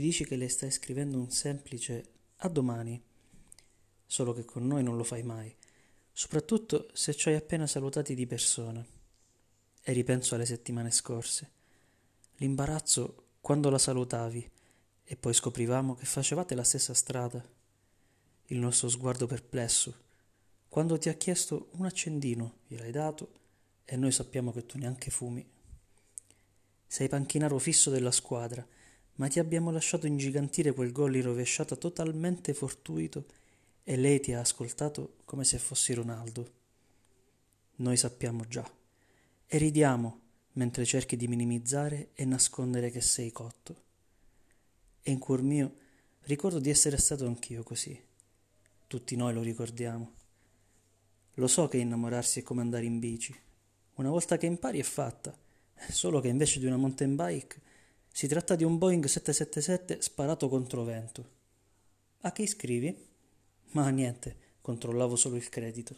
dici che le stai scrivendo un semplice a domani, solo che con noi non lo fai mai, soprattutto se ci hai appena salutati di persona. E ripenso alle settimane scorse. L'imbarazzo quando la salutavi e poi scoprivamo che facevate la stessa strada. Il nostro sguardo perplesso quando ti ha chiesto un accendino, gliel'hai dato e noi sappiamo che tu neanche fumi. Sei panchinaro fisso della squadra, ma ti abbiamo lasciato ingigantire quel gol in rovesciata totalmente fortuito e lei ti ha ascoltato come se fossi Ronaldo. Noi sappiamo già e ridiamo mentre cerchi di minimizzare e nascondere che sei cotto. E in cuor mio ricordo di essere stato anch'io così. Tutti noi lo ricordiamo. Lo so che innamorarsi è come andare in bici. Una volta che impari è fatta, solo che invece di una mountain bike si tratta di un Boeing 777 sparato contro vento. A chi scrivi? Ma niente, controllavo solo il credito.